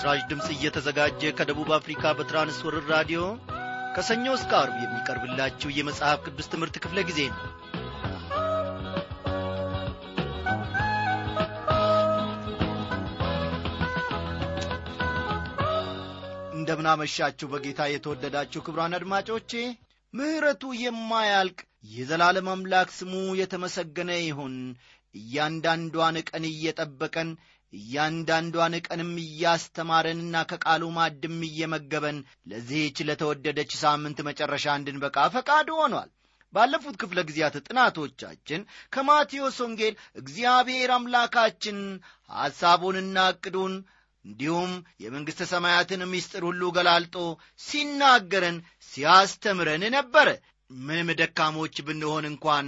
ይህ ምስራች ድምፅ እየተዘጋጀ ከደቡብ አፍሪካ በትራንስወርር ራዲዮ ከሰኞ እስከ አርብ የሚቀርብላችሁ የመጽሐፍ ቅዱስ ትምህርት ክፍለ ጊዜ ነው። እንደምናመሻችሁ በጌታ የተወደዳችሁ ክብራን አድማጮቼ ምሕረቱ የማያልቅ የዘላለም አምላክ ስሙ የተመሰገነ ይሁን። እያንዳንዷን ቀን እየጠበቀን እያንዳንዷን ቀንም እያስተማረንና ከቃሉ ማድም እየመገበን ለዚህች ለተወደደች ሳምንት መጨረሻ እንድንበቃ ፈቃዱ ሆኗል። ባለፉት ክፍለ ጊዜያት ጥናቶቻችን ከማቴዎስ ወንጌል እግዚአብሔር አምላካችን ሐሳቡንና ዕቅዱን እንዲሁም የመንግሥተ ሰማያትን ምስጢር ሁሉ ገላልጦ ሲናገረን ሲያስተምረን ነበረ። ምንም ደካሞች ብንሆን እንኳን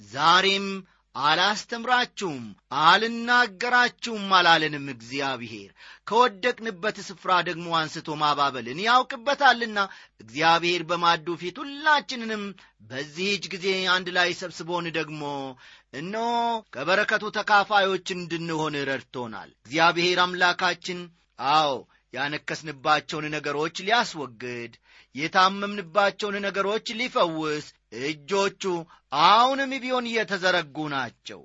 ዛሬም አላስተምራችሁም አልናገራችሁም አላለንም እግዚአብሔር። ከወደቅንበት ስፍራ ደግሞ አንስቶ ማባበልን ያውቅበታልና እግዚአብሔር በማዱ ፊት ሁላችንንም በዚህች ጊዜ አንድ ላይ ሰብስቦን ደግሞ እነሆ ከበረከቱ ተካፋዮች እንድንሆን ረድቶናል። እግዚአብሔር አምላካችን አዎ ያነከስንባቸውን ነገሮች ሊያስወግድ የታመምንባቸውን ነገሮች ሊፈውስ እጆቹ አሁንም ቢሆን እየተዘረጉ ናቸው።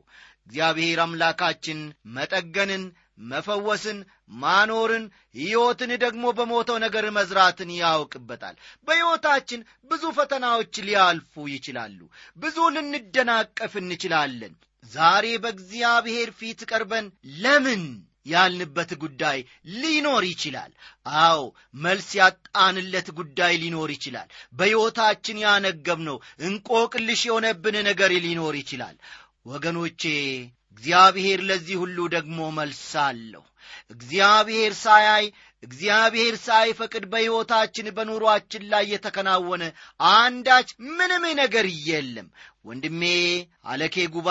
እግዚአብሔር አምላካችን መጠገንን መፈወስን ማኖርን ሕይወትን ደግሞ በሞተው ነገር መዝራትን ያውቅበታል። በሕይወታችን ብዙ ፈተናዎች ሊያልፉ ይችላሉ። ብዙ ልንደናቀፍ እንችላለን። ዛሬ በእግዚአብሔር ፊት ቀርበን ለምን ያልንበት ጉዳይ ሊኖር ይችላል። አዎ መልስ ያጣንለት ጉዳይ ሊኖር ይችላል። በሕይወታችን ያነገብነው እንቆቅልሽ የሆነብን ነገር ሊኖር ይችላል። ወገኖቼ እግዚአብሔር ለዚህ ሁሉ ደግሞ መልስ አለሁ እግዚአብሔር ሳያይ እግዚአብሔር ሳይፈቅድ በሕይወታችን በኑሮአችን ላይ የተከናወነ አንዳች ምንም ነገር የለም ወንድሜ አለኬ ጉባ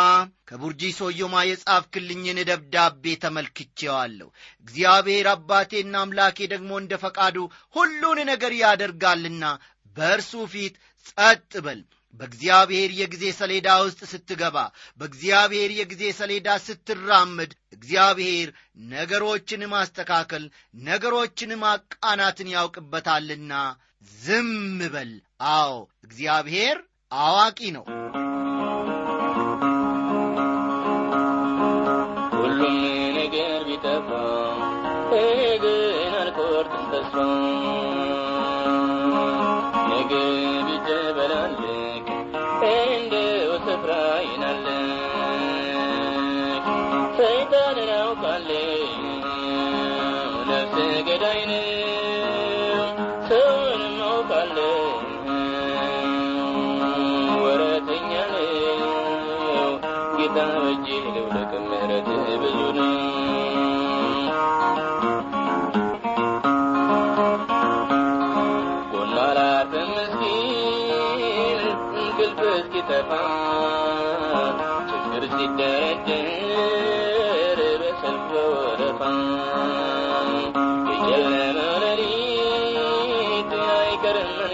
ከቡርጂ ሶዮማ የጻፍክልኝን ደብዳቤ ተመልክቼዋለሁ። እግዚአብሔር አባቴና አምላኬ ደግሞ እንደ ፈቃዱ ሁሉን ነገር ያደርጋልና በእርሱ ፊት ጸጥ በል። በእግዚአብሔር የጊዜ ሰሌዳ ውስጥ ስትገባ በእግዚአብሔር የጊዜ ሰሌዳ ስትራመድ እግዚአብሔር ነገሮችን ማስተካከል ነገሮችን ማቃናትን ያውቅበታልና ዝም በል። አዎ እግዚአብሔር አዋቂ ነው አልቆርጥም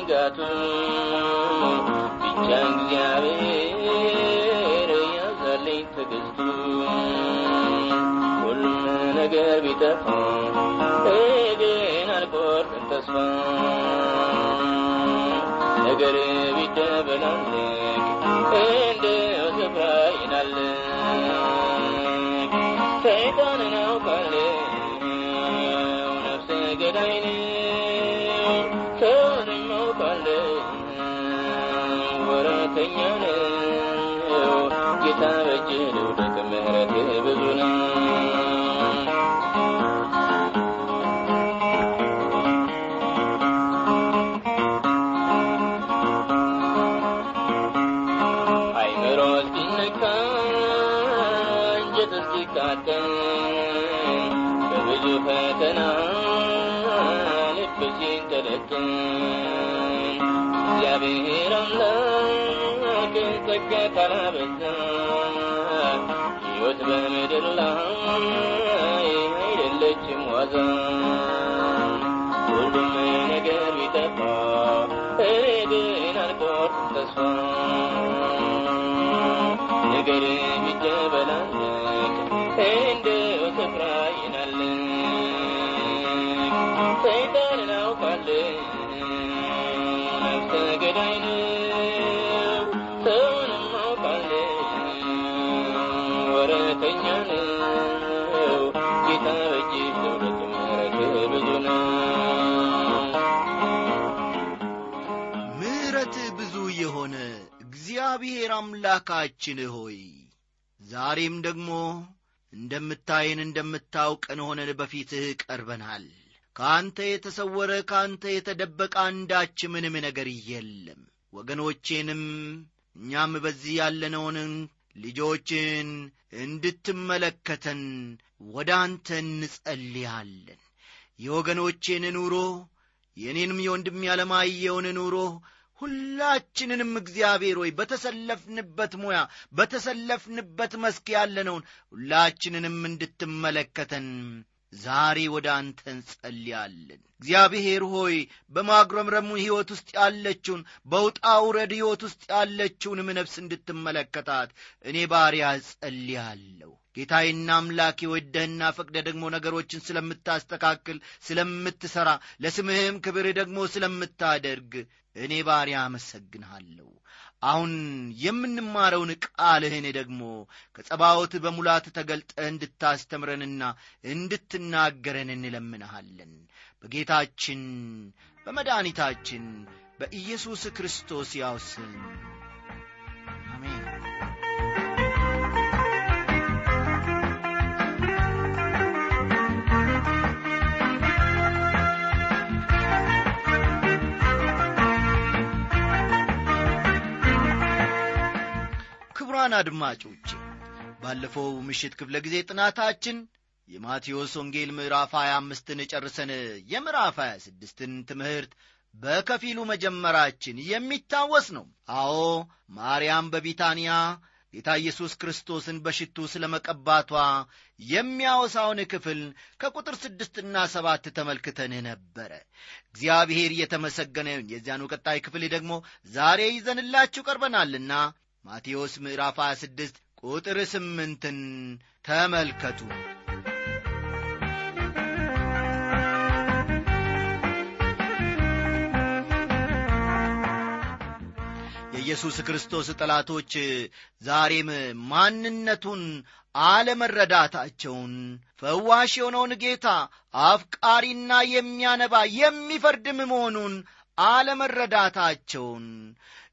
መንጋቱ ብቻ እግዚአብሔር ያዛልኝ ትዕግስቱ። ሁሉም ነገር ቢጠፋ ግን አልቆርጥም ተስፋ። ነገር ቢደበላልቅ እንደው ስፍራ ይናልቅ። ሰይጣንን ጌታ ልውደቅ ምሕረት ብዙ አይምሮ እስኪነካ በብዙ ፈተና ልብ ሲንጠለጠል እግዚአብሔር አምላክ ጸጋ ካላበዛ ሕይወት በምድር ላይ አይደለችም ዋዛ ሁሉም ነገር ቢጠፋ እኔ ግን አልቆርጥም ተስፋ። ነገር ቢደበላለቅ እንደው ስፍራ ይናልቅ። ሰይጣንን አውቃለሁ። ነፍሰ ገዳይ እግዚአብሔር አምላካችን ሆይ ዛሬም ደግሞ እንደምታየን እንደምታውቀን ሆነን በፊትህ ቀርበናል። ከአንተ የተሰወረ ከአንተ የተደበቀ አንዳች ምንም ነገር የለም። ወገኖቼንም እኛም በዚህ ያለነውን ልጆችን እንድትመለከተን ወደ አንተ እንጸልያለን። የወገኖቼን ኑሮ የእኔንም የወንድም ያለማየውን ኑሮ ሁላችንንም እግዚአብሔር ሆይ በተሰለፍንበት ሙያ በተሰለፍንበት መስክ ያለነውን ሁላችንንም እንድትመለከተን ዛሬ ወደ አንተ እንጸልያለን እግዚአብሔር ሆይ በማጉረምረሙ ሕይወት ውስጥ ያለችውን በውጣ ውረድ ሕይወት ውስጥ ያለችውንም ነፍስ እንድትመለከታት እኔ ባሪያ እጸልያለሁ። ጌታዬና አምላኬ ወደህና ፈቅደ ደግሞ ነገሮችን ስለምታስተካክል ስለምትሠራ ለስምህም ክብር ደግሞ ስለምታደርግ እኔ ባሪያ አመሰግንሃለሁ። አሁን የምንማረውን ቃልህን ደግሞ ከጸባዖት በሙላት ተገልጠህ እንድታስተምረንና እንድትናገረን እንለምንሃለን በጌታችን በመድኃኒታችን በኢየሱስ ክርስቶስ ያው ስም። አሜን። ክቡራን አድማጮቼ ባለፈው ምሽት ክፍለ ጊዜ ጥናታችን የማቴዎስ ወንጌል ምዕራፍ 25ን ጨርሰን የምዕራፍ 26ን ትምህርት በከፊሉ መጀመራችን የሚታወስ ነው። አዎ ማርያም በቢታንያ ጌታ ኢየሱስ ክርስቶስን በሽቱ ስለ መቀባቷ የሚያወሳውን ክፍል ከቁጥር ስድስትና ሰባት ተመልክተን ነበረ። እግዚአብሔር እየተመሰገነ የዚያኑ ቀጣይ ክፍል ደግሞ ዛሬ ይዘንላችሁ ቀርበናልና ማቴዎስ ምዕራፍ 26 ቁጥር ስምንትን ተመልከቱ የኢየሱስ ክርስቶስ ጠላቶች ዛሬም ማንነቱን አለመረዳታቸውን ፈዋሽ የሆነውን ጌታ አፍቃሪና የሚያነባ የሚፈርድም መሆኑን አለመረዳታቸውን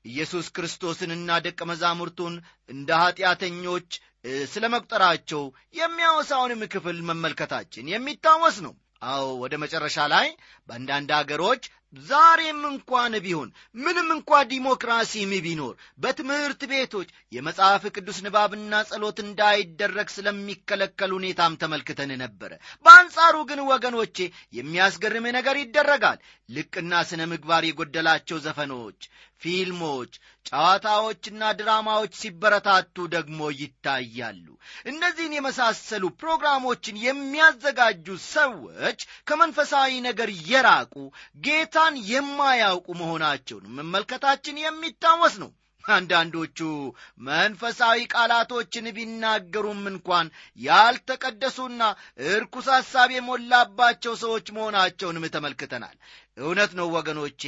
ኢየሱስ ክርስቶስንና ደቀ መዛሙርቱን እንደ ኀጢአተኞች ስለ መቁጠራቸው የሚያወሳውንም ክፍል መመልከታችን የሚታወስ ነው። አዎ ወደ መጨረሻ ላይ በአንዳንድ አገሮች ዛሬም እንኳን ቢሆን ምንም እንኳ ዲሞክራሲም ቢኖር በትምህርት ቤቶች የመጽሐፍ ቅዱስ ንባብና ጸሎት እንዳይደረግ ስለሚከለከል ሁኔታም ተመልክተን ነበረ በአንጻሩ ግን ወገኖቼ የሚያስገርም ነገር ይደረጋል። ልቅና ስነ ምግባር የጎደላቸው ዘፈኖች ፊልሞች ጨዋታዎችና ድራማዎች ሲበረታቱ ደግሞ ይታያሉ። እነዚህን የመሳሰሉ ፕሮግራሞችን የሚያዘጋጁ ሰዎች ከመንፈሳዊ ነገር የራቁ ጌታን የማያውቁ መሆናቸውን መመልከታችን የሚታወስ ነው። አንዳንዶቹ መንፈሳዊ ቃላቶችን ቢናገሩም እንኳን ያልተቀደሱና እርኩስ ሐሳብ የሞላባቸው ሰዎች መሆናቸውንም ተመልክተናል እውነት ነው ወገኖቼ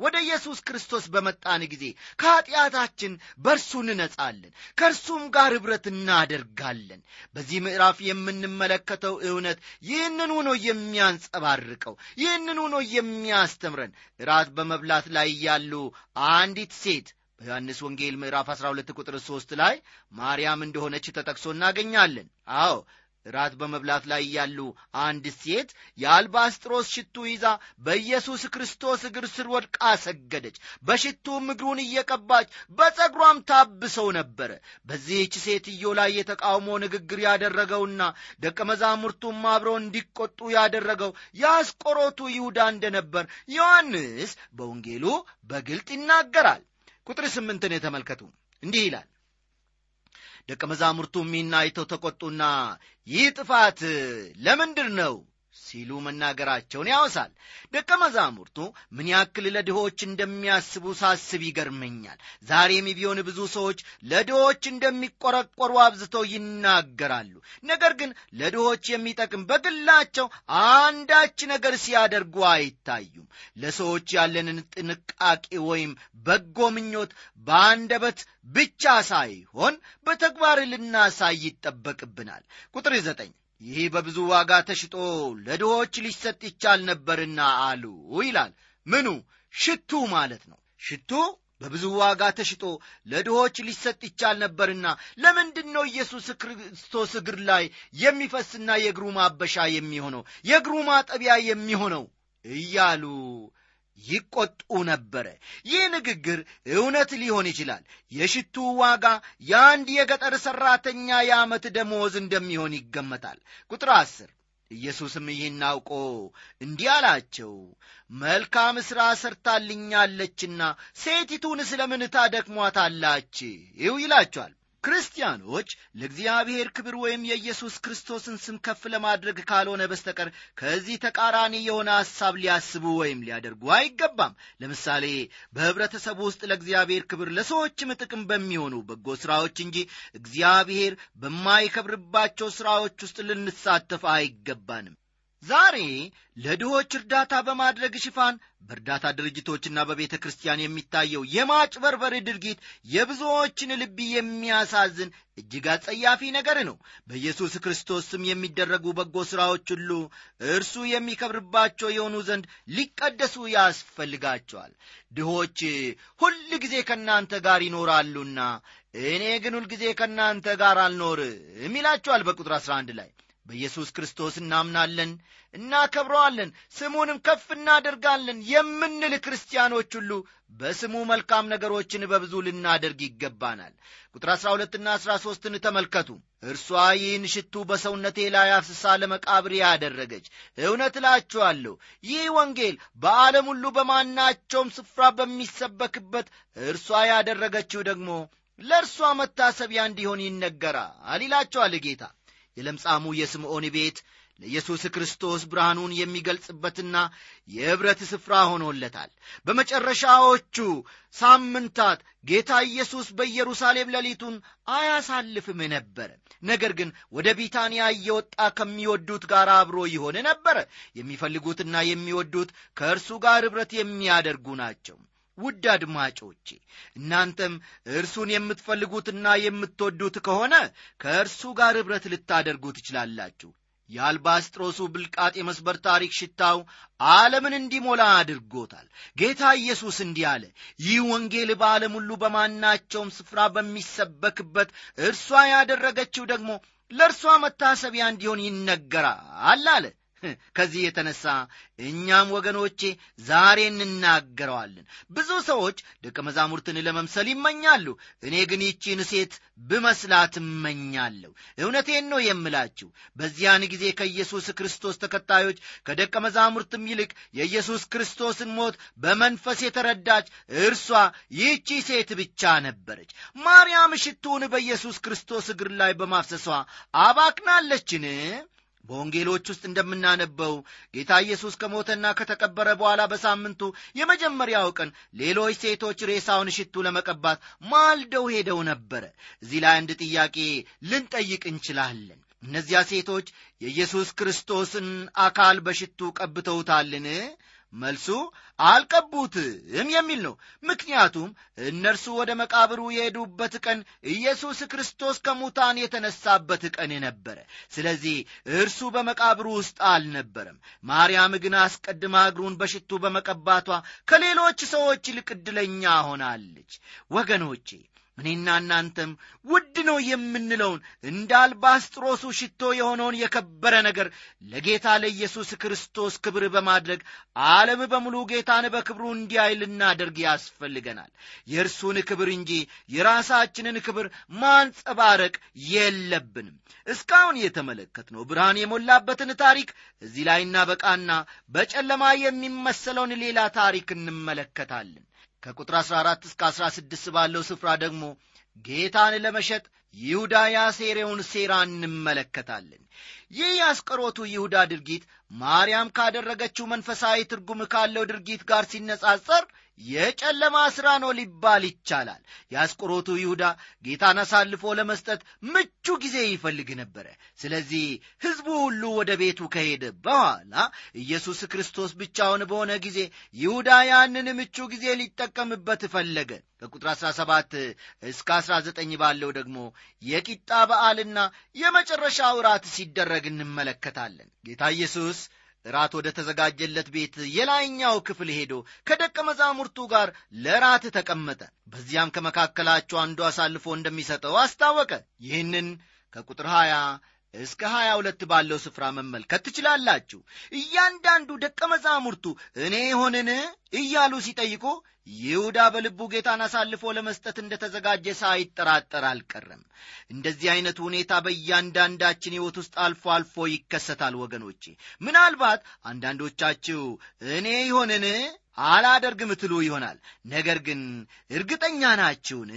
ወደ ኢየሱስ ክርስቶስ በመጣን ጊዜ ከኀጢአታችን በእርሱ እንነጻለን ከእርሱም ጋር ኅብረት እናደርጋለን። በዚህ ምዕራፍ የምንመለከተው እውነት ይህንን ሆኖ የሚያንጸባርቀው ይህንን ሆኖ የሚያስተምረን። እራት በመብላት ላይ ያሉ አንዲት ሴት በዮሐንስ ወንጌል ምዕራፍ 12 ቁጥር 3 ላይ ማርያም እንደሆነች ተጠቅሶ እናገኛለን። አዎ ራት በመብላት ላይ ያሉ አንድ ሴት የአልባስጥሮስ ሽቱ ይዛ በኢየሱስ ክርስቶስ እግር ስር ወድቃ ሰገደች። በሽቱም እግሩን እየቀባች በጸጉሯም ታብሰው ነበረ በዚህች ሴትዮ ላይ የተቃውሞ ንግግር ያደረገውና ደቀ መዛሙርቱም አብረው እንዲቆጡ ያደረገው የአስቆሮቱ ይሁዳ እንደነበር ዮሐንስ በወንጌሉ በግልጥ ይናገራል። ቁጥር ስምንትን የተመልከቱ። እንዲህ ይላል ደቀ መዛሙርቱም ይህን አይተው ተቈጡና ይህ ጥፋት ለምንድር ነው ሲሉ መናገራቸውን ያወሳል። ደቀ መዛሙርቱ ምን ያክል ለድሆች እንደሚያስቡ ሳስብ ይገርመኛል። ዛሬም ቢሆን ብዙ ሰዎች ለድሆች እንደሚቆረቆሩ አብዝተው ይናገራሉ። ነገር ግን ለድሆች የሚጠቅም በግላቸው አንዳች ነገር ሲያደርጉ አይታዩም። ለሰዎች ያለንን ጥንቃቄ ወይም በጎ ምኞት በአንደበት ብቻ ሳይሆን በተግባር ልናሳይ ይጠበቅብናል። ቁጥር ዘጠኝ ይህ በብዙ ዋጋ ተሽጦ ለድሆች ሊሰጥ ይቻል ነበርና አሉ ይላል። ምኑ? ሽቱ ማለት ነው። ሽቱ በብዙ ዋጋ ተሽጦ ለድሆች ሊሰጥ ይቻል ነበርና ለምንድን ነው ኢየሱስ ክርስቶስ እግር ላይ የሚፈስና የእግሩ ማበሻ የሚሆነው? የእግሩ ማጠቢያ የሚሆነው? እያሉ ይቆጡ ነበረ። ይህ ንግግር እውነት ሊሆን ይችላል። የሽቱ ዋጋ የአንድ የገጠር ሠራተኛ የዓመት ደሞዝ እንደሚሆን ይገመታል። ቁጥር አስር ኢየሱስም ይህን አውቆ እንዲህ አላቸው መልካም ሥራ ሰርታልኛለችና ሴቲቱን ስለ ምን ታደክሟታላችሁ? ይላቸዋል ክርስቲያኖች ለእግዚአብሔር ክብር ወይም የኢየሱስ ክርስቶስን ስም ከፍ ለማድረግ ካልሆነ በስተቀር ከዚህ ተቃራኒ የሆነ ሐሳብ ሊያስቡ ወይም ሊያደርጉ አይገባም። ለምሳሌ በኅብረተሰቡ ውስጥ ለእግዚአብሔር ክብር ለሰዎችም ጥቅም በሚሆኑ በጎ ሥራዎች እንጂ እግዚአብሔር በማይከብርባቸው ሥራዎች ውስጥ ልንሳተፍ አይገባንም ዛሬ ለድሆች እርዳታ በማድረግ ሽፋን በእርዳታ ድርጅቶችና በቤተ ክርስቲያን የሚታየው የማጭበርበር ድርጊት የብዙዎችን ልብ የሚያሳዝን እጅግ አጸያፊ ነገር ነው። በኢየሱስ ክርስቶስ ስም የሚደረጉ በጎ ሥራዎች ሁሉ እርሱ የሚከብርባቸው የሆኑ ዘንድ ሊቀደሱ ያስፈልጋቸዋል። ድሆች ሁል ጊዜ ከእናንተ ጋር ይኖራሉና እኔ ግን ሁልጊዜ ከእናንተ ጋር አልኖርም ይላቸዋል በቁጥር 11 ላይ በኢየሱስ ክርስቶስ እናምናለን እናከብረዋለን ስሙንም ከፍ እናደርጋለን የምንል ክርስቲያኖች ሁሉ በስሙ መልካም ነገሮችን በብዙ ልናደርግ ይገባናል። ቁጥር 12ና 13ን ተመልከቱ። እርሷ ይህን ሽቱ በሰውነቴ ላይ አፍስሳ ለመቃብር ያደረገች እውነት እላችኋለሁ ይህ ወንጌል በዓለም ሁሉ በማናቸውም ስፍራ በሚሰበክበት እርሷ ያደረገችው ደግሞ ለእርሷ መታሰቢያ እንዲሆን ይነገራል ይላቸዋል ጌታ የለምጻሙ የስምዖን ቤት ለኢየሱስ ክርስቶስ ብርሃኑን የሚገልጽበትና የኅብረት ስፍራ ሆኖለታል። በመጨረሻዎቹ ሳምንታት ጌታ ኢየሱስ በኢየሩሳሌም ሌሊቱን አያሳልፍም ነበረ ነገር ግን ወደ ቢታንያ እየወጣ ከሚወዱት ጋር አብሮ ይሆን ነበረ የሚፈልጉትና የሚወዱት ከእርሱ ጋር ኅብረት የሚያደርጉ ናቸው ውድ አድማጮቼ እናንተም እርሱን የምትፈልጉትና የምትወዱት ከሆነ ከእርሱ ጋር ኅብረት ልታደርጉ ትችላላችሁ። የአልባስጥሮሱ ብልቃጥ የመስበር ታሪክ ሽታው ዓለምን እንዲሞላ አድርጎታል። ጌታ ኢየሱስ እንዲህ አለ ይህ ወንጌል በዓለም ሁሉ በማናቸውም ስፍራ በሚሰበክበት እርሷ ያደረገችው ደግሞ ለእርሷ መታሰቢያ እንዲሆን ይነገራል አለ ከዚህ የተነሳ እኛም ወገኖቼ ዛሬ እንናገረዋለን። ብዙ ሰዎች ደቀ መዛሙርትን ለመምሰል ይመኛሉ። እኔ ግን ይቺን ሴት ብመስላት እመኛለሁ። እውነቴን ነው የምላችሁ። በዚያን ጊዜ ከኢየሱስ ክርስቶስ ተከታዮች ከደቀ መዛሙርትም ይልቅ የኢየሱስ ክርስቶስን ሞት በመንፈስ የተረዳች እርሷ ይህቺ ሴት ብቻ ነበረች። ማርያም ሽቱውን በኢየሱስ ክርስቶስ እግር ላይ በማፍሰሷ አባክናለችን በወንጌሎች ውስጥ እንደምናነበው ጌታ ኢየሱስ ከሞተና ከተቀበረ በኋላ በሳምንቱ የመጀመሪያው ቀን ሌሎች ሴቶች ሬሳውን ሽቱ ለመቀባት ማልደው ሄደው ነበረ። እዚህ ላይ አንድ ጥያቄ ልንጠይቅ እንችላለን። እነዚያ ሴቶች የኢየሱስ ክርስቶስን አካል በሽቱ ቀብተውታልን መልሱ አልቀቡትም የሚል ነው። ምክንያቱም እነርሱ ወደ መቃብሩ የሄዱበት ቀን ኢየሱስ ክርስቶስ ከሙታን የተነሳበት ቀን ነበረ ስለዚህ እርሱ በመቃብሩ ውስጥ አልነበረም። ማርያም ግን አስቀድማ እግሩን በሽቱ በመቀባቷ ከሌሎች ሰዎች ይልቅ ዕድለኛ ሆናለች። ወገኖቼ እኔና እናንተም ውድ ነው የምንለውን እንደ አልባስጥሮሱ ሽቶ የሆነውን የከበረ ነገር ለጌታ ለኢየሱስ ክርስቶስ ክብር በማድረግ ዓለም በሙሉ ጌታን በክብሩ እንዲያይ ልናደርግ ያስፈልገናል። የእርሱን ክብር እንጂ የራሳችንን ክብር ማንጸባረቅ የለብንም። እስካሁን የተመለከትነው ብርሃን የሞላበትን ታሪክ እዚህ ላይ እናበቃና በጨለማ የሚመሰለውን ሌላ ታሪክ እንመለከታለን ከቁጥር 14 እስከ 16 ባለው ስፍራ ደግሞ ጌታን ለመሸጥ ይሁዳ ያሴረውን ሴራ እንመለከታለን። ይህ የአስቆሮቱ ይሁዳ ድርጊት ማርያም ካደረገችው መንፈሳዊ ትርጉም ካለው ድርጊት ጋር ሲነጻጸር የጨለማ ሥራ ነው ሊባል ይቻላል። የአስቆሮቱ ይሁዳ ጌታን አሳልፎ ለመስጠት ምቹ ጊዜ ይፈልግ ነበረ። ስለዚህ ሕዝቡ ሁሉ ወደ ቤቱ ከሄደ በኋላ ኢየሱስ ክርስቶስ ብቻውን በሆነ ጊዜ ይሁዳ ያንን ምቹ ጊዜ ሊጠቀምበት ፈለገ። ከቁጥር 17 እስከ 19 ባለው ደግሞ የቂጣ በዓልና የመጨረሻ እራት ሲደረግ እንመለከታለን። ጌታ ኢየሱስ እራት ወደ ተዘጋጀለት ቤት የላይኛው ክፍል ሄዶ ከደቀ መዛሙርቱ ጋር ለራት ተቀመጠ። በዚያም ከመካከላቸው አንዱ አሳልፎ እንደሚሰጠው አስታወቀ። ይህንን ከቁጥር 20 እስከ 22 ባለው ስፍራ መመልከት ትችላላችሁ። እያንዳንዱ ደቀ መዛሙርቱ እኔ ሆንን እያሉ ሲጠይቁ ይሁዳ በልቡ ጌታን አሳልፎ ለመስጠት እንደ ተዘጋጀ ሳይጠራጠር አልቀረም። እንደዚህ አይነቱ ሁኔታ በእያንዳንዳችን ሕይወት ውስጥ አልፎ አልፎ ይከሰታል ወገኖቼ። ምናልባት አንዳንዶቻችሁ እኔ ይሆንን አላደርግም ትሉ ይሆናል። ነገር ግን እርግጠኛ ናችሁን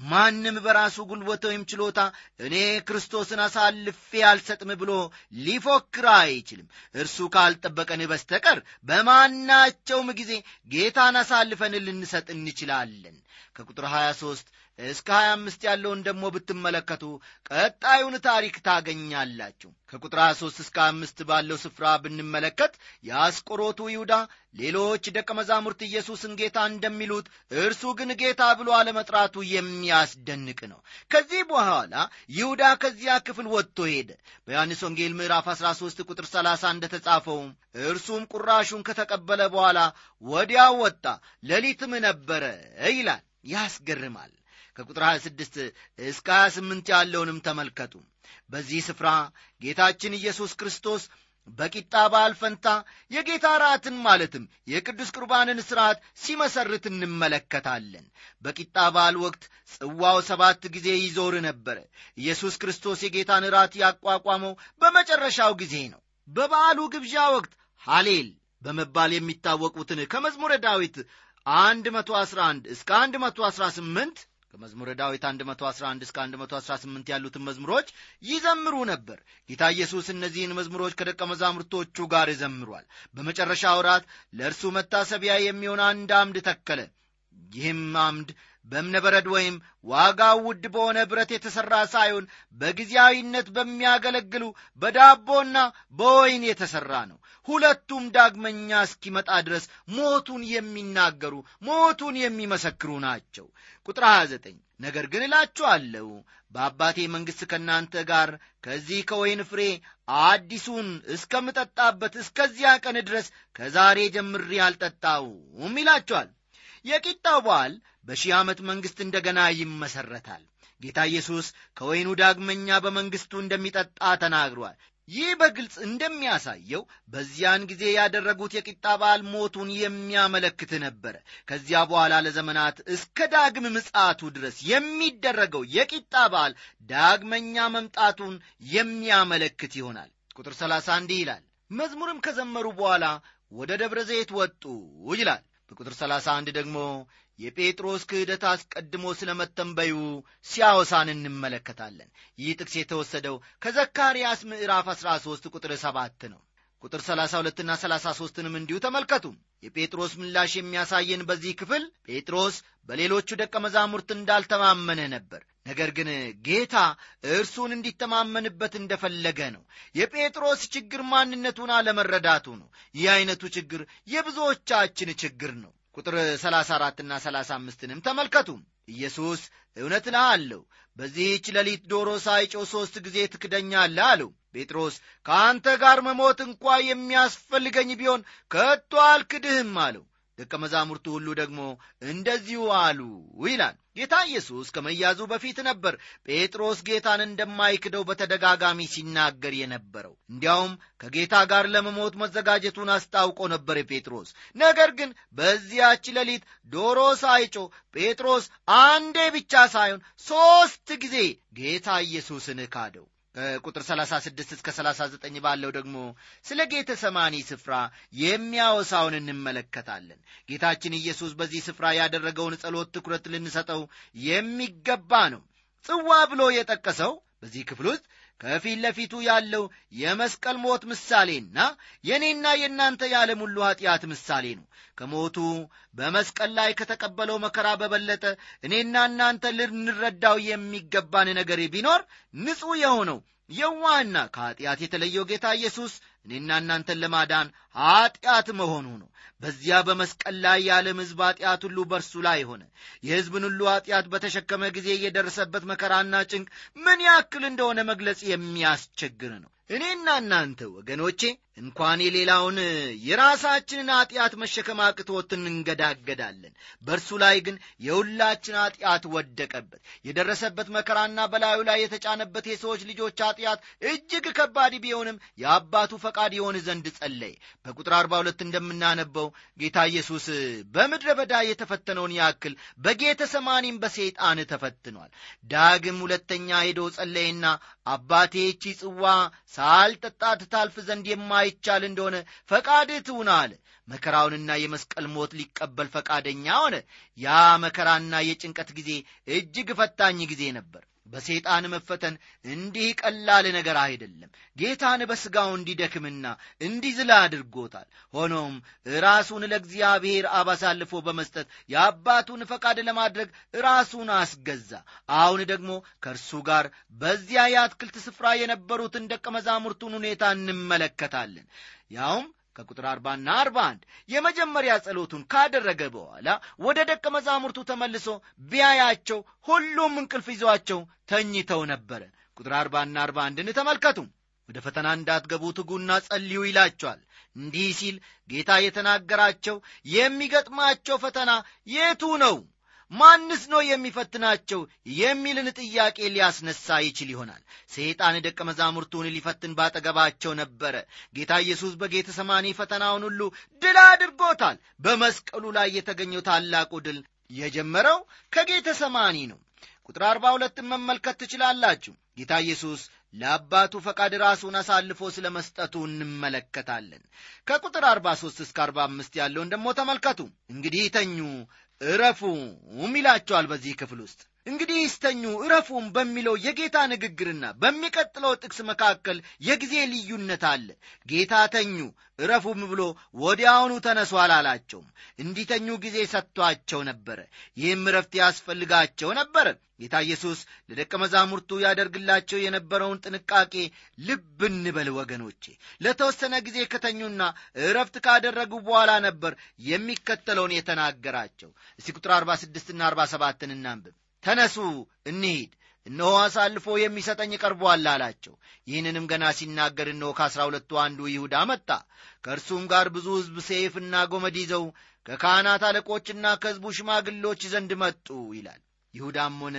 ማንም በራሱ ጉልበት ወይም ችሎታ እኔ ክርስቶስን አሳልፌ አልሰጥም ብሎ ሊፎክር አይችልም። እርሱ ካልጠበቀን በስተቀር በማናቸውም ጊዜ ጌታን አሳልፈን ልንሰጥ እንችላለን። ከቁጥር 23 እስከ 25 ያለውን ደግሞ ብትመለከቱ ቀጣዩን ታሪክ ታገኛላችሁ። ከቁጥር 23 እስከ 5 ባለው ስፍራ ብንመለከት የአስቆሮቱ ይሁዳ ሌሎች ደቀ መዛሙርት ኢየሱስን ጌታ እንደሚሉት እርሱ ግን ጌታ ብሎ አለመጥራቱ የሚያስደንቅ ነው። ከዚህ በኋላ ይሁዳ ከዚያ ክፍል ወጥቶ ሄደ። በዮሐንስ ወንጌል ምዕራፍ 13 ቁጥር 30 እንደተጻፈው እርሱም ቁራሹን ከተቀበለ በኋላ ወዲያው ወጣ ሌሊትም ነበረ ይላል። ያስገርማል ከቁጥር 26 እስከ 28 ያለውንም ተመልከቱ። በዚህ ስፍራ ጌታችን ኢየሱስ ክርስቶስ በቂጣ በዓል ፈንታ የጌታ ራትን ማለትም የቅዱስ ቁርባንን ሥርዓት ሲመሰርት እንመለከታለን። በቂጣ በዓል ወቅት ጽዋው ሰባት ጊዜ ይዞር ነበረ። ኢየሱስ ክርስቶስ የጌታን ራት ያቋቋመው በመጨረሻው ጊዜ ነው። በበዓሉ ግብዣ ወቅት ሐሌል በመባል የሚታወቁትን ከመዝሙረ ዳዊት 111 እስከ 118 ከመዝሙረ ዳዊት 111 እስከ 118 ያሉትን መዝሙሮች ይዘምሩ ነበር። ጌታ ኢየሱስ እነዚህን መዝሙሮች ከደቀ መዛሙርቶቹ ጋር ዘምሯል። በመጨረሻ ወራት ለእርሱ መታሰቢያ የሚሆን አንድ አምድ ተከለ። ይህም አምድ በእብነበረድ ወይም ዋጋው ውድ በሆነ ብረት የተሠራ ሳይሆን በጊዜያዊነት በሚያገለግሉ በዳቦና በወይን የተሠራ ነው። ሁለቱም ዳግመኛ እስኪመጣ ድረስ ሞቱን የሚናገሩ ሞቱን የሚመሰክሩ ናቸው። ቁጥር 29 ነገር ግን እላችኋለሁ በአባቴ መንግሥት ከእናንተ ጋር ከዚህ ከወይን ፍሬ አዲሱን እስከምጠጣበት እስከዚያ ቀን ድረስ ከዛሬ ጀምሬ አልጠጣውም ይላቸዋል የቂጣው በዓል በሺህ ዓመት መንግሥት እንደገና ይመሠረታል። ጌታ ኢየሱስ ከወይኑ ዳግመኛ በመንግሥቱ እንደሚጠጣ ተናግሯል። ይህ በግልጽ እንደሚያሳየው በዚያን ጊዜ ያደረጉት የቂጣ በዓል ሞቱን የሚያመለክት ነበረ ከዚያ በኋላ ለዘመናት እስከ ዳግም ምጽአቱ ድረስ የሚደረገው የቂጣ በዓል ዳግመኛ መምጣቱን የሚያመለክት ይሆናል። ቁጥር 30 እንዲህ ይላል መዝሙርም ከዘመሩ በኋላ ወደ ደብረ ዘይት ወጡ ይላል። በቁጥር 31 ደግሞ የጴጥሮስ ክህደት አስቀድሞ ስለ መተንበዩ ሲያወሳን እንመለከታለን። ይህ ጥቅስ የተወሰደው ከዘካርያስ ምዕራፍ 13 ቁጥር 7 ነው። ቁጥር 32ና 33ንም እንዲሁ ተመልከቱ። የጴጥሮስ ምላሽ የሚያሳየን በዚህ ክፍል ጴጥሮስ በሌሎቹ ደቀ መዛሙርት እንዳልተማመነ ነበር። ነገር ግን ጌታ እርሱን እንዲተማመንበት እንደፈለገ ነው። የጴጥሮስ ችግር ማንነቱን አለመረዳቱ ነው። ይህ ዐይነቱ ችግር የብዙዎቻችን ችግር ነው ቁጥር 34ና 35ንም ተመልከቱ። ኢየሱስ እውነት እልሃለሁ በዚህች ሌሊት ዶሮ ሳይጮ ሦስት ጊዜ ትክደኛለህ አለው። ጴጥሮስ ከአንተ ጋር መሞት እንኳ የሚያስፈልገኝ ቢሆን ከቶ አልክድህም አለው ደቀ መዛሙርቱ ሁሉ ደግሞ እንደዚሁ አሉ ይላል። ጌታ ኢየሱስ ከመያዙ በፊት ነበር ጴጥሮስ ጌታን እንደማይክደው በተደጋጋሚ ሲናገር የነበረው። እንዲያውም ከጌታ ጋር ለመሞት መዘጋጀቱን አስታውቆ ነበር ጴጥሮስ። ነገር ግን በዚያች ሌሊት ዶሮ ሳይጮ ጴጥሮስ አንዴ ብቻ ሳይሆን ሦስት ጊዜ ጌታ ኢየሱስን ካደው ከቁጥር 36 እስከ 39 ባለው ደግሞ ስለ ጌተ ሰማኒ ስፍራ የሚያወሳውን እንመለከታለን። ጌታችን ኢየሱስ በዚህ ስፍራ ያደረገውን ጸሎት ትኩረት ልንሰጠው የሚገባ ነው። ጽዋ ብሎ የጠቀሰው በዚህ ክፍል ውስጥ ከፊት ለፊቱ ያለው የመስቀል ሞት ምሳሌና የእኔና የእናንተ የዓለም ሁሉ ኀጢአት ምሳሌ ነው። ከሞቱ በመስቀል ላይ ከተቀበለው መከራ በበለጠ እኔና እናንተ ልንረዳው የሚገባን ነገር ቢኖር ንጹሕ የሆነው የዋህና ከኀጢአት የተለየው ጌታ ኢየሱስ እኔና እናንተን ለማዳን ኀጢአት መሆኑ ነው። በዚያ በመስቀል ላይ የዓለም ሕዝብ ኀጢአት ሁሉ በእርሱ ላይ ሆነ። የሕዝብን ሁሉ ኀጢአት በተሸከመ ጊዜ የደረሰበት መከራና ጭንቅ ምን ያክል እንደሆነ መግለጽ የሚያስቸግር ነው እኔና እናንተ ወገኖቼ እንኳን የሌላውን የራሳችንን ኀጢአት መሸከም አቅቶት እንገዳገዳለን። በእርሱ ላይ ግን የሁላችን ኀጢአት ወደቀበት። የደረሰበት መከራና በላዩ ላይ የተጫነበት የሰዎች ልጆች ኀጢአት እጅግ ከባድ ቢሆንም የአባቱ ፈቃድ የሆን ዘንድ ጸለየ። በቁጥር አርባ ሁለት እንደምናነበው ጌታ ኢየሱስ በምድረ በዳ የተፈተነውን ያክል በጌተ ሰማኒም በሰይጣን ተፈትኗል። ዳግም ሁለተኛ ሄዶ ጸለየና አባቴ ይህቺ ጽዋ ሳልጠጣት ታልፍ ዘንድ የማይቻል እንደሆነ ፈቃድህ ትሁን አለ መከራውንና የመስቀል ሞት ሊቀበል ፈቃደኛ ሆነ። ያ መከራና የጭንቀት ጊዜ እጅግ ፈታኝ ጊዜ ነበር በሰይጣን መፈተን እንዲህ ቀላል ነገር አይደለም። ጌታን በሥጋው እንዲደክምና እንዲዝላ አድርጎታል። ሆኖም ራሱን ለእግዚአብሔር አብ አሳልፎ በመስጠት የአባቱን ፈቃድ ለማድረግ ራሱን አስገዛ። አሁን ደግሞ ከእርሱ ጋር በዚያ የአትክልት ስፍራ የነበሩትን ደቀ መዛሙርቱን ሁኔታ እንመለከታለን። ያውም ከቁጥር አርባና አርባ አንድ የመጀመሪያ ጸሎቱን ካደረገ በኋላ ወደ ደቀ መዛሙርቱ ተመልሶ ቢያያቸው ሁሉም እንቅልፍ ይዟቸው ተኝተው ነበረ። ቁጥር አርባና አርባ አንድን ተመልከቱ። ወደ ፈተና እንዳትገቡ ትጉና ጸልዩ ይላቸዋል። እንዲህ ሲል ጌታ የተናገራቸው የሚገጥማቸው ፈተና የቱ ነው ማንስ ነው የሚፈትናቸው የሚልን ጥያቄ ሊያስነሳ ይችል ይሆናል። ሰይጣን ደቀ መዛሙርቱን ሊፈትን ባጠገባቸው ነበረ። ጌታ ኢየሱስ በጌተ ሰማኒ ፈተናውን ሁሉ ድል አድርጎታል። በመስቀሉ ላይ የተገኘው ታላቁ ድል የጀመረው ከጌተ ሰማኒ ነው። ቁጥር አርባ ሁለትን መመልከት ትችላላችሁ። ጌታ ኢየሱስ ለአባቱ ፈቃድ ራሱን አሳልፎ ስለ መስጠቱ እንመለከታለን። ከቁጥር አርባ ሦስት እስከ አርባ አምስት ያለውን ደግሞ ተመልከቱ። እንግዲህ ተኙ እረፉም ይላቸዋል በዚህ ክፍል ውስጥ እንግዲህ ይስተኙ እረፉም በሚለው የጌታ ንግግርና በሚቀጥለው ጥቅስ መካከል የጊዜ ልዩነት አለ። ጌታ ተኙ እረፉም ብሎ ወዲያውኑ ተነሱ አላላቸውም። እንዲተኙ ጊዜ ሰጥቷቸው ነበረ። ይህም እረፍት ያስፈልጋቸው ነበረ ጌታ ኢየሱስ ለደቀ መዛሙርቱ ያደርግላቸው የነበረውን ጥንቃቄ ልብ እንበል ወገኖቼ። ለተወሰነ ጊዜ ከተኙና እረፍት ካደረጉ በኋላ ነበር የሚከተለውን የተናገራቸው። እስቲ ቁጥር 46ና 47 እናንብብ ተነሱ እንሂድ እነሆ አሳልፎ የሚሰጠኝ ቀርቦአል አላቸው። ይህንንም ገና ሲናገር እነሆ ከአሥራ ሁለቱ አንዱ ይሁዳ መጣ። ከእርሱም ጋር ብዙ ሕዝብ ሰይፍና ጎመድ ይዘው ከካህናት አለቆችና ከሕዝቡ ሽማግሎች ዘንድ መጡ ይላል። ይሁዳም ሆነ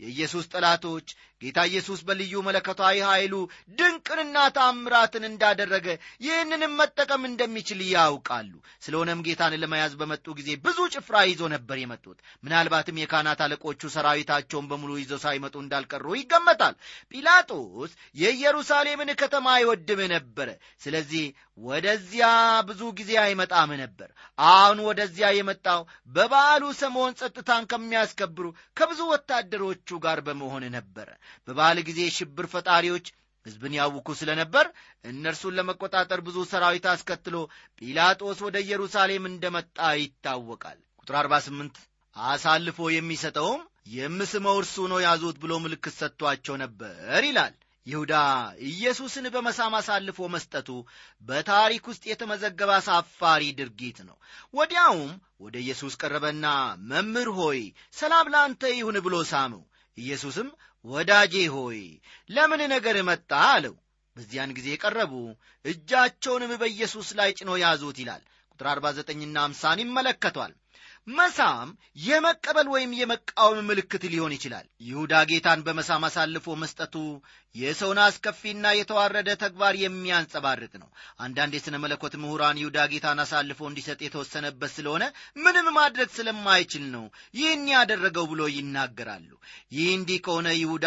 የኢየሱስ ጠላቶች ጌታ ኢየሱስ በልዩ መለከታዊ ኃይሉ ድንቅንና ታምራትን እንዳደረገ ይህንንም መጠቀም እንደሚችል ያውቃሉ። ስለሆነም ጌታን ለመያዝ በመጡ ጊዜ ብዙ ጭፍራ ይዞ ነበር የመጡት። ምናልባትም የካህናት አለቆቹ ሰራዊታቸውን በሙሉ ይዘው ሳይመጡ እንዳልቀሩ ይገመታል። ጲላጦስ የኢየሩሳሌምን ከተማ አይወድም ነበረ ስለዚህ ወደዚያ ብዙ ጊዜ አይመጣም ነበር። አሁን ወደዚያ የመጣው በበዓሉ ሰሞን ጸጥታን ከሚያስከብሩ ከብዙ ወታደሮቹ ጋር በመሆን ነበረ በበዓል ጊዜ ሽብር ፈጣሪዎች ሕዝብን ያውኩ ስለነበር እነርሱን ለመቆጣጠር ብዙ ሰራዊት አስከትሎ ጲላጦስ ወደ ኢየሩሳሌም እንደመጣ ይታወቃል። ቁጥር 48 አሳልፎ የሚሰጠውም የምስመው እርሱ ነው ያዙት ብሎ ምልክት ሰጥቷቸው ነበር ይላል። ይሁዳ ኢየሱስን በመሳም አሳልፎ መስጠቱ በታሪክ ውስጥ የተመዘገበ አሳፋሪ ድርጊት ነው። ወዲያውም ወደ ኢየሱስ ቀረበና መምህር ሆይ ሰላም ለአንተ ይሁን ብሎ ሳመው ኢየሱስም ወዳጄ ሆይ ለምን ነገር መጣ አለው። በዚያን ጊዜ ቀረቡ እጃቸውንም በኢየሱስ ላይ ጭኖ ያዙት ይላል። ቁጥር 49ና 50 ይመለከቷል መሳም የመቀበል ወይም የመቃወም ምልክት ሊሆን ይችላል። ይሁዳ ጌታን በመሳም አሳልፎ መስጠቱ የሰውን አስከፊና የተዋረደ ተግባር የሚያንጸባርቅ ነው። አንዳንድ የሥነ መለኮት ምሁራን ይሁዳ ጌታን አሳልፎ እንዲሰጥ የተወሰነበት ስለሆነ ምንም ማድረግ ስለማይችል ነው ይህን ያደረገው ብሎ ይናገራሉ። ይህ እንዲህ ከሆነ ይሁዳ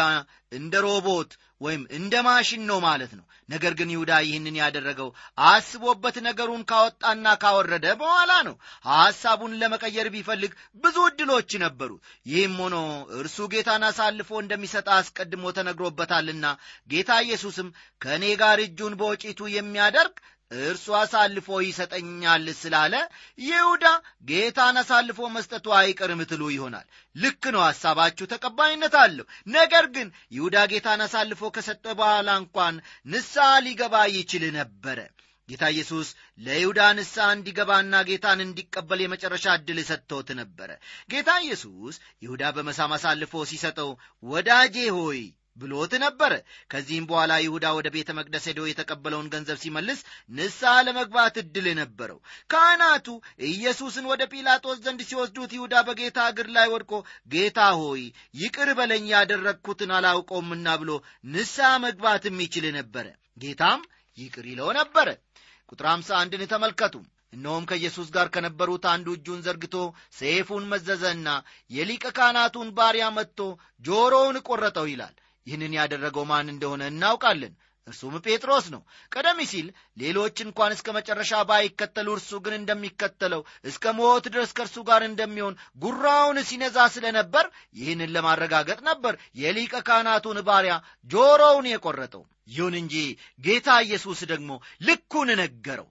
እንደ ሮቦት ወይም እንደ ማሽን ነው ማለት ነው ነገር ግን ይሁዳ ይህንን ያደረገው አስቦበት ነገሩን ካወጣና ካወረደ በኋላ ነው ሐሳቡን ለመቀ ለመቀየር ቢፈልግ ብዙ ዕድሎች ነበሩ። ይህም ሆኖ እርሱ ጌታን አሳልፎ እንደሚሰጥ አስቀድሞ ተነግሮበታልና ጌታ ኢየሱስም ከእኔ ጋር እጁን በወጪቱ የሚያደርግ እርሱ አሳልፎ ይሰጠኛል ስላለ ይሁዳ ጌታን አሳልፎ መስጠቱ አይቀርም ትሉ ይሆናል። ልክ ነው፣ ሐሳባችሁ ተቀባይነት አለው። ነገር ግን ይሁዳ ጌታን አሳልፎ ከሰጠ በኋላ እንኳን ንስሐ ሊገባ ይችል ነበረ። ጌታ ኢየሱስ ለይሁዳ ንስሐ እንዲገባና ጌታን እንዲቀበል የመጨረሻ ዕድል ሰጥቶት ነበረ። ጌታ ኢየሱስ ይሁዳ በመሳም አሳልፎ ሲሰጠው ወዳጄ ሆይ ብሎት ነበረ። ከዚህም በኋላ ይሁዳ ወደ ቤተ መቅደስ ሄዶ የተቀበለውን ገንዘብ ሲመልስ ንስሐ ለመግባት ዕድል ነበረው። ካህናቱ ኢየሱስን ወደ ጲላጦስ ዘንድ ሲወስዱት ይሁዳ በጌታ እግር ላይ ወድቆ ጌታ ሆይ ይቅር በለኝ ያደረግኩትን አላውቀውምና ብሎ ንስሐ መግባትም ይችል ነበረ። ጌታም ይቅር ይለው ነበረ። ቁጥር አምሳ አንድን ተመልከቱ። እነሆም ከኢየሱስ ጋር ከነበሩት አንዱ እጁን ዘርግቶ ሰይፉን መዘዘና የሊቀ ካህናቱን ባሪያ መጥቶ ጆሮውን ቈረጠው ይላል። ይህንን ያደረገው ማን እንደሆነ እናውቃለን። እርሱም ጴጥሮስ ነው። ቀደም ሲል ሌሎች እንኳን እስከ መጨረሻ ባይከተሉ እርሱ ግን እንደሚከተለው እስከ ሞት ድረስ ከእርሱ ጋር እንደሚሆን ጉራውን ሲነዛ ስለነበር ይህንን ለማረጋገጥ ነበር የሊቀ ካህናቱን ባሪያ ጆሮውን የቈረጠው። ይሁን እንጂ ጌታ ኢየሱስ ደግሞ ልኩን ነገረው።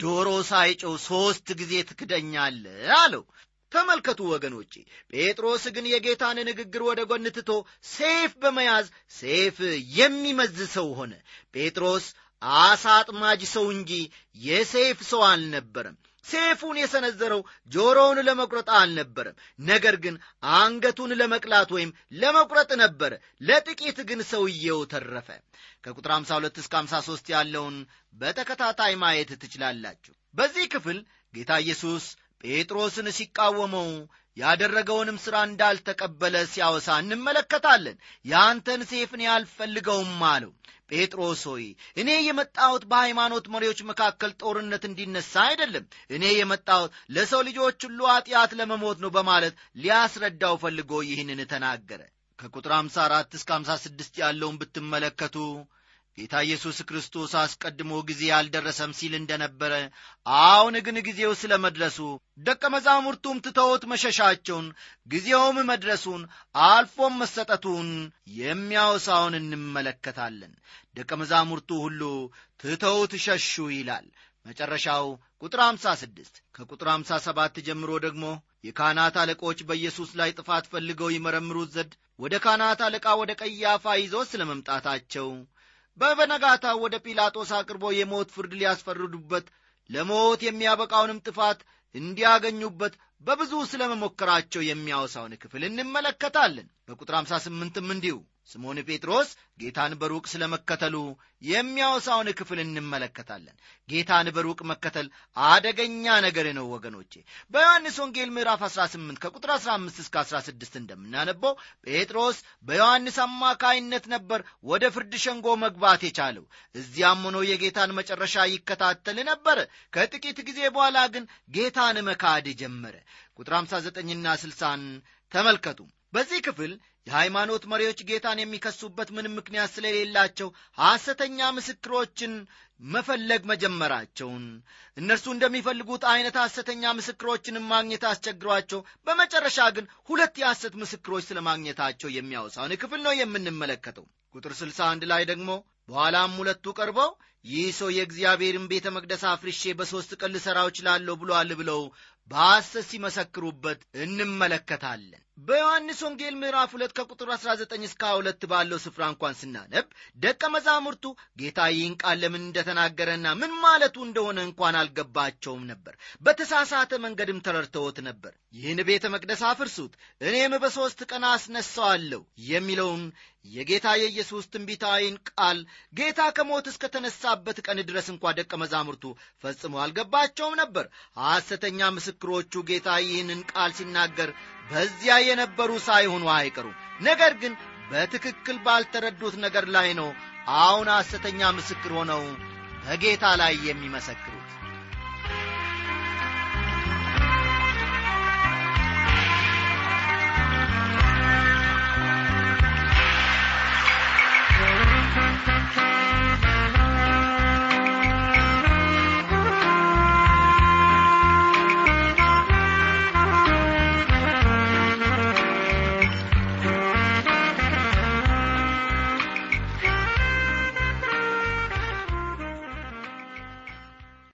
ዶሮ ሳይጮህ ሦስት ጊዜ ትክደኛለህ አለው። ተመልከቱ ወገኖቼ፣ ጴጥሮስ ግን የጌታን ንግግር ወደ ጎን ትቶ ሰይፍ በመያዝ ሰይፍ የሚመዝ ሰው ሆነ። ጴጥሮስ አሳ አጥማጅ ሰው እንጂ የሰይፍ ሰው አልነበረም። ሴፉን የሰነዘረው ጆሮውን ለመቁረጥ አልነበረም፣ ነገር ግን አንገቱን ለመቅላት ወይም ለመቁረጥ ነበረ። ለጥቂት ግን ሰውየው ተረፈ። ከቁጥር 52 እስከ 53 ያለውን በተከታታይ ማየት ትችላላችሁ። በዚህ ክፍል ጌታ ኢየሱስ ጴጥሮስን ሲቃወመው ያደረገውንም ሥራ እንዳልተቀበለ ሲያወሳ እንመለከታለን። የአንተን ሴፍ እኔ አልፈልገውም አለው። ጴጥሮስ ሆይ እኔ የመጣሁት በሃይማኖት መሪዎች መካከል ጦርነት እንዲነሳ አይደለም፣ እኔ የመጣሁት ለሰው ልጆች ሁሉ ኀጢአት ለመሞት ነው በማለት ሊያስረዳው ፈልጎ ይህንን ተናገረ። ከቁጥር 54 እስከ 56 ያለውን ብትመለከቱ ጌታ ኢየሱስ ክርስቶስ አስቀድሞ ጊዜ አልደረሰም ሲል እንደነበረ፣ አሁን ግን ጊዜው ስለ መድረሱ ደቀ መዛሙርቱም ትተውት መሸሻቸውን ጊዜውም መድረሱን አልፎም መሰጠቱን የሚያወሳውን እንመለከታለን። ደቀ መዛሙርቱ ሁሉ ትተውት ሸሹ ይላል። መጨረሻው ቁጥር 56 ከቁጥር 57 ጀምሮ ደግሞ የካህናት አለቆች በኢየሱስ ላይ ጥፋት ፈልገው ይመረምሩት ዘንድ ወደ ካህናት አለቃ ወደ ቀያፋ ይዘው ስለ መምጣታቸው በበነጋታው ወደ ጲላጦስ አቅርቦ የሞት ፍርድ ሊያስፈርዱበት ለሞት የሚያበቃውንም ጥፋት እንዲያገኙበት በብዙ ስለ መሞከራቸው የሚያወሳውን ክፍል እንመለከታለን። በቁጥር 58ም እንዲሁ ስምዖን ጴጥሮስ ጌታን በሩቅ ስለ መከተሉ የሚያወሳውን ክፍል እንመለከታለን። ጌታን በሩቅ መከተል አደገኛ ነገር ነው ወገኖቼ። በዮሐንስ ወንጌል ምዕራፍ 18 ከቁጥር 15 እስከ 16 እንደምናነበው ጴጥሮስ በዮሐንስ አማካይነት ነበር ወደ ፍርድ ሸንጎ መግባት የቻለው። እዚያም ሆኖ የጌታን መጨረሻ ይከታተል ነበረ። ከጥቂት ጊዜ በኋላ ግን ጌታን መካድ ጀመረ። ቁጥር 59ና 60ን ተመልከቱ። በዚህ ክፍል የሃይማኖት መሪዎች ጌታን የሚከሱበት ምንም ምክንያት ስለሌላቸው ሐሰተኛ ምስክሮችን መፈለግ መጀመራቸውን እነርሱ እንደሚፈልጉት አይነት ሐሰተኛ ምስክሮችንም ማግኘት አስቸግሯቸው በመጨረሻ ግን ሁለት የሐሰት ምስክሮች ስለ ማግኘታቸው የሚያወሳውን ክፍል ነው የምንመለከተው። ቁጥር 61 ላይ ደግሞ በኋላም ሁለቱ ቀርበው ይህ ሰው የእግዚአብሔርን ቤተ መቅደስ አፍርሼ በሦስት ቀን ልሠራው እችላለሁ ብሎአል ብለው በሐሰት ሲመሰክሩበት እንመለከታለን። በዮሐንስ ወንጌል ምዕራፍ ሁለት ከቁጥር 19 እስከ 22 ባለው ስፍራ እንኳን ስናነብ ደቀ መዛሙርቱ ጌታ ይህን ቃል ለምን እንደተናገረና ምን ማለቱ እንደሆነ እንኳን አልገባቸውም ነበር። በተሳሳተ መንገድም ተረድተውት ነበር። ይህን ቤተ መቅደስ አፍርሱት፣ እኔም በሦስት ቀን አስነሣዋለሁ የሚለውን የጌታ የኢየሱስ ትንቢታዊን ቃል ጌታ ከሞት እስከ ተነሳበት ቀን ድረስ እንኳ ደቀ መዛሙርቱ ፈጽሞ አልገባቸውም ነበር። ሐሰተኛ ምስክሮቹ ጌታ ይህንን ቃል ሲናገር በዚያ የነበሩ ሳይሆኑ አይቀሩም። ነገር ግን በትክክል ባልተረዱት ነገር ላይ ነው አሁን ሐሰተኛ ምስክር ሆነው በጌታ ላይ የሚመሰክሩ